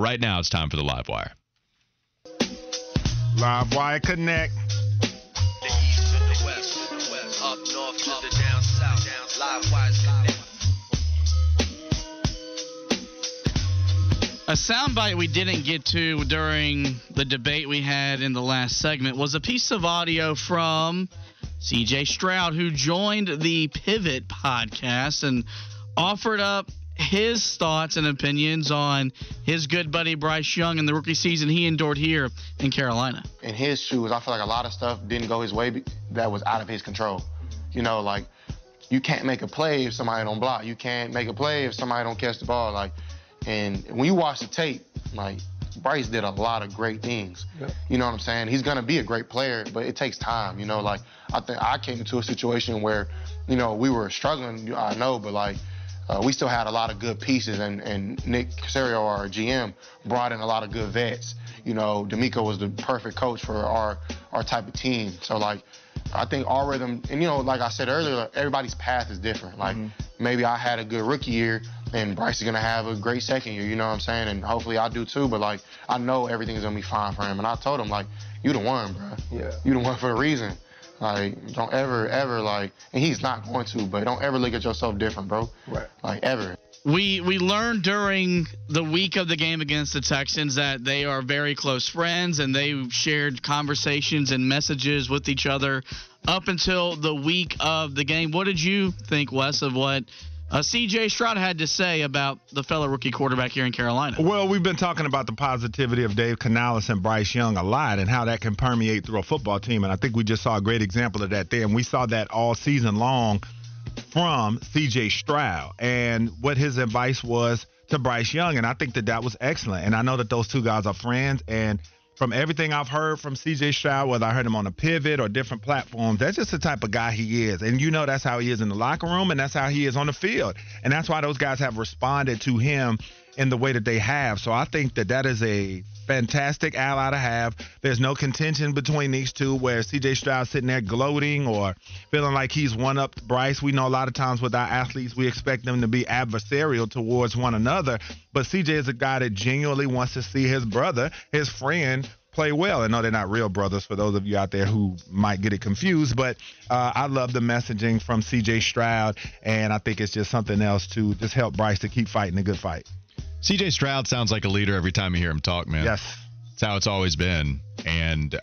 But right now, it's time for the live wire. Live Wire Connect. The east to the west, to the west, up north to the down south, down live wires connect. A soundbite we didn't get to during the debate we had in the last segment was a piece of audio from CJ Stroud, who joined the Pivot podcast and offered up his thoughts and opinions on his good buddy Bryce Young and the rookie season he endured here in Carolina. in his shoes, I feel like a lot of stuff didn't go his way that was out of his control. You know, like you can't make a play if somebody don't block. You can't make a play if somebody don't catch the ball. Like, and when you watch the tape, like Bryce did a lot of great things. You know what I'm saying? He's gonna be a great player, but it takes time. You know, like I think I came into a situation where, you know, we were struggling. I know, but like. Uh, we still had a lot of good pieces, and, and Nick Caserio, our GM, brought in a lot of good vets. You know, DeMeco was the perfect coach for our our type of team. So like, I think our rhythm, and you know, like I said earlier, everybody's path is different. Like maybe I had a good rookie year, and Bryce is gonna have a great second year. You know what I'm saying? And hopefully I do too. But like, I know everything's gonna be fine for him. And I told him like, you the one, bro. Yeah. You the one for a reason. Like, don't ever, ever like, and he's not going to, but don't ever look at yourself different, bro. Right. Like ever. We we learned during the week of the game against the Texans that they are very close friends and they shared conversations and messages with each other up until the week of the game. What did you think, Wes, of what uh, C.J. Stroud had to say about the fellow rookie quarterback here in Carolina? Well, we've been talking about the positivity of Dave Canales and Bryce Young a lot and how that can permeate through a football team. And I think we just saw a great example of that there. And we saw that all season long from CJ Stroud and what his advice was to Bryce Young. And I think that that was excellent. And I know that those two guys are friends. And from everything I've heard from CJ Stroud, whether I heard him on a pivot or different platforms, that's just the type of guy he is. And you know that's how he is in the locker room and that's how he is on the field. And that's why those guys have responded to him in the way that they have. So I think that that is a fantastic ally to have. There's no contention between these two where CJ Stroud sitting there gloating or feeling like he's one up Bryce. We know a lot of times with our athletes, we expect them to be adversarial towards one another. But CJ is a guy that genuinely wants to see his brother, his friend, play well. I know they're not real brothers for those of you out there who might get it confused, but uh, I love the messaging from CJ Stroud, and I think it's just something else to just help Bryce to keep fighting a good fight. CJ Stroud sounds like a leader every time you hear him talk, man. Yes. It's how it's always been. And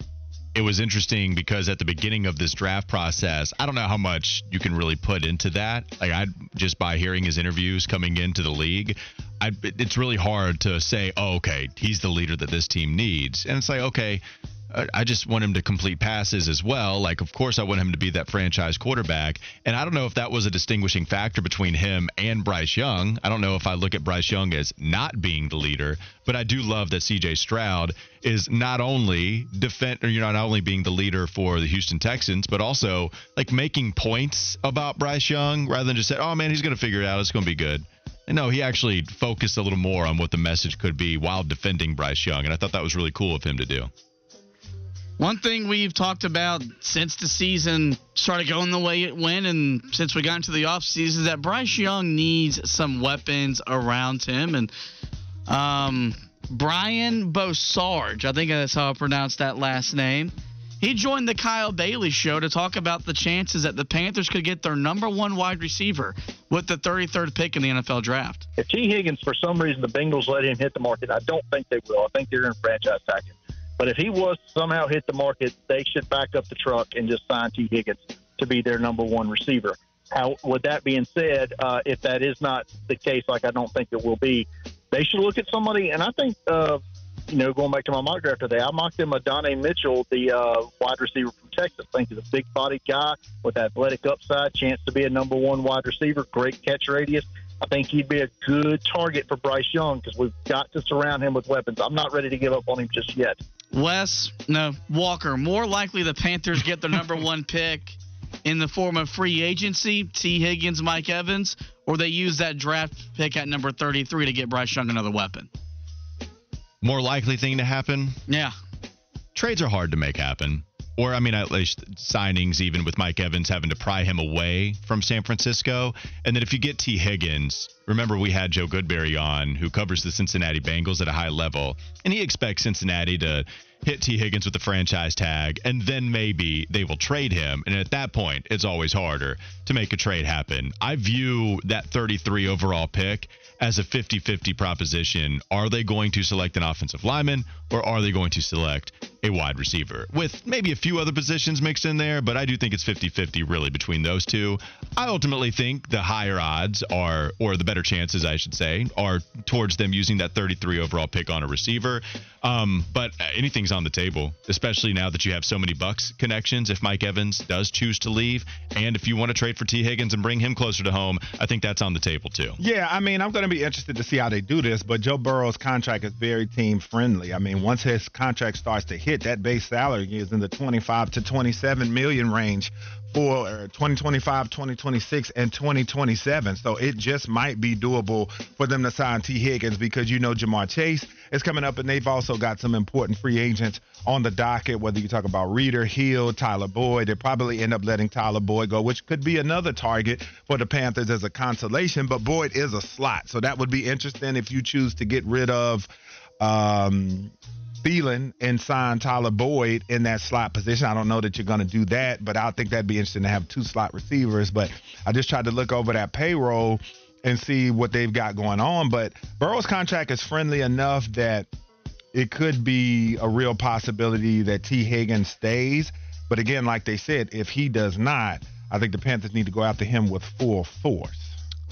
it was interesting because at the beginning of this draft process, I don't know how much you can really put into that. Like I just by hearing his interviews coming into the league, I it's really hard to say, "Oh, okay, he's the leader that this team needs." And it's like, "Okay, I- just want him to complete passes as well. Like, of course, I want him to be that franchise quarterback. And I don't know if that was a distinguishing factor between him and Bryce Young. I don't know if I look at Bryce Young as not being the leader, but I do love that CJ Stroud is not only defend, or you know, not only being the leader for the Houston Texans, but also like making points about Bryce Young rather than just say, "Oh man, he's going to figure it out. It's going to be good." No, he actually focused a little more on what the message could be while defending Bryce Young, and I thought that was really cool of him to do. One thing we've talked about since the season started going the way it went and since we got into the offseason is that Bryce Young needs some weapons around him. And um, Brian Bosarge, I think that's how I pronounced that last name, he joined the Kyle Bailey show to talk about the chances that the Panthers could get their number one wide receiver with the 33rd pick in the NFL draft. If Tee Higgins, for some reason, the Bengals let him hit the market, I don't think they will. I think they're in franchise tag. But if he was somehow hit the market, they should back up the truck and just sign Tee Higgins to be their number one receiver. How, with that being said, uh, if that is not the case, like I don't think it will be, they should look at somebody. And I think, uh, you know, going back to my mock draft today, I mocked him Adonai Mitchell, the uh, wide receiver from Texas. I think he's a big bodied guy with athletic upside, chance to be a number one wide receiver, great catch radius. I think he'd be a good target for Bryce Young because we've got to surround him with weapons. I'm not ready to give up on him just yet. Wes, no, Walker. More likely the Panthers get their number one pick in the form of free agency, Tee Higgins, Mike Evans, or they use that draft pick at number 33 to get Bryce Young another weapon. More likely thing to happen? Yeah. Trades are hard to make happen. Or, I mean, at least signings, even with Mike Evans having to pry him away from San Francisco. And then if you get Tee Higgins, remember we had Joe Goodberry on, who covers the Cincinnati Bengals at a high level, and he expects Cincinnati to hit Tee Higgins with the franchise tag, and then maybe they will trade him. And at that point, it's always harder to make a trade happen. I view that 33 overall pick as a 50 50 proposition. Are they going to select an offensive lineman or are they going to select a wide receiver with maybe a few other positions mixed in there? But I do think it's 50 50 really between those two. I ultimately think the higher odds are, or the better chances, I should say, are towards them using that 33 overall pick on a receiver. Um, but on the table, especially now that you have so many Bucs connections. If Mike Evans does choose to leave, and if you want to trade for Tee Higgins and bring him closer to home, I think that's on the table too. Yeah, I mean, I'm going to be interested to see how they do this, but Joe Burrow's contract is very team friendly. I mean, once his contract starts to hit, that base salary is in the 25 to 27 million range for 2025, 2026, and 2027. So it just might be doable for them to sign Tee Higgins because you know Ja'Marr Chase is coming up, and they've also got some important free agents on the docket, whether you talk about Reader, Hill, Tyler Boyd. They probably end up letting Tyler Boyd go, which could be another target for the Panthers as a consolation. But Boyd is a slot, so that would be interesting if you choose to get rid of um, Thielen and sign Tyler Boyd in that slot position. I don't know that you're going to do that, but I think that'd be interesting to have two slot receivers. But I just tried to look over that payroll and see what they've got going on. But Burrow's contract is friendly enough that it could be a real possibility that Tee Higgins stays. But again, like they said, if he does not, I think the Panthers need to go after him with full force.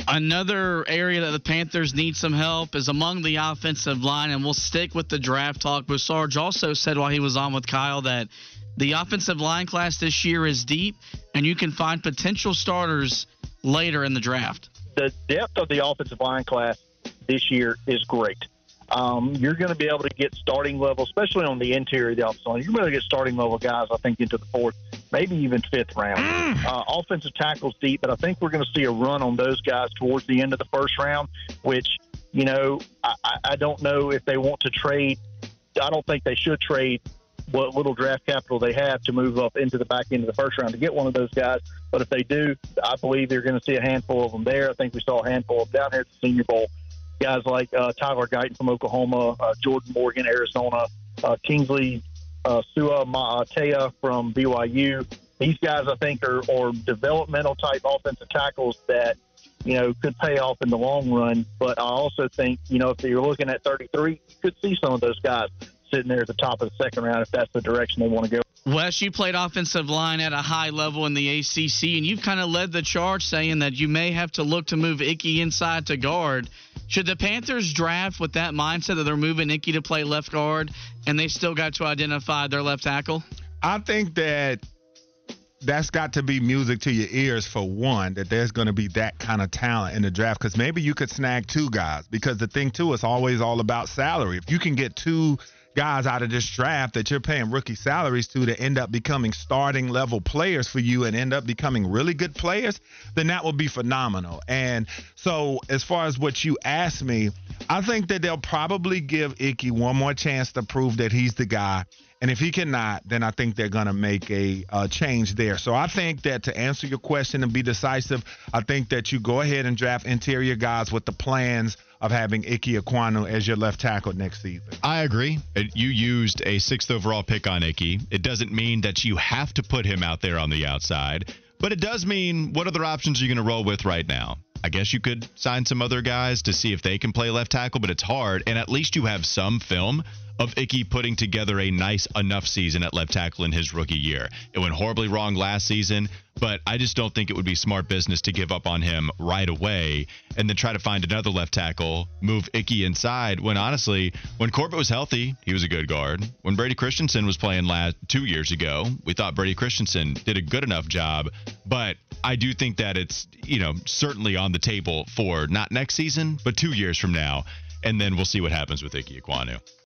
Another area that the Panthers need some help is among the offensive line, and we'll stick with the draft talk. But Sarge also said while he was on with Kyle that the offensive line class this year is deep, and you can find potential starters later in the draft. The depth of the offensive line class this year is great. Um, you're going to be able to get starting level, especially on the interior of the offensive line. You're going to get starting level guys, I think, into the fourth, maybe even fifth round. Uh, offensive tackles deep, but I think we're going to see a run on those guys towards the end of the first round, which, you know, I, I don't know if they want to trade. I don't think they should trade what little draft capital they have to move up into the back end of the first round to get one of those guys. But if they do, I believe they're going to see a handful of them there. I think we saw a handful of them down here at the Senior Bowl guys like uh, Tyler Guyton from Oklahoma, uh, Jordan Morgan, Arizona, uh, Kingsley uh, Suamataia from BYU. These guys, I think, are, are developmental type offensive tackles that you know could pay off in the long run. But I also think you know if you're looking at 33, you could see some of those guys sitting there at the top of the second round if that's the direction they want to go. Wes, you played offensive line at a high level in the ACC, and you've kind of led the charge saying that you may have to look to move Ickey inside to guard. Should the Panthers draft with that mindset that they're moving Ickey to play left guard and they still got to identify their left tackle? I think that that's got to be music to your ears for one that there's going to be that kind of talent in the draft because maybe you could snag two guys because the thing too is always all about salary if you can get two guys out of this draft that you're paying rookie salaries to to end up becoming starting level players for you and end up becoming really good players, then that would be phenomenal. And so, as far as what you asked me, I think that they'll probably give Ickey one more chance to prove that he's the guy. And if he cannot, then I think they're going to make a uh, change there. So I think that to answer your question and be decisive, I think that you go ahead and draft interior guys with the plans of having Ike Ekwonu as your left tackle next season. I agree. Uh, you used a sixth overall pick on Ickey. It doesn't mean that you have to put him out there on the outside, but it does mean what other options are you going to roll with right now? I guess you could sign some other guys to see if they can play left tackle, but it's hard. And at least you have some film of Ickey putting together a nice enough season at left tackle in his rookie year. It went horribly wrong last season, but I just don't think it would be smart business to give up on him right away and then try to find another left tackle, move Ickey inside. When honestly, when Corbett was healthy, he was a good guard. When Brady Christensen was playing last two years ago, we thought Brady Christensen did a good enough job. But I do think that it's you know certainly on the table for not next season, but two years from now, and then we'll see what happens with Ickey Ekwonu.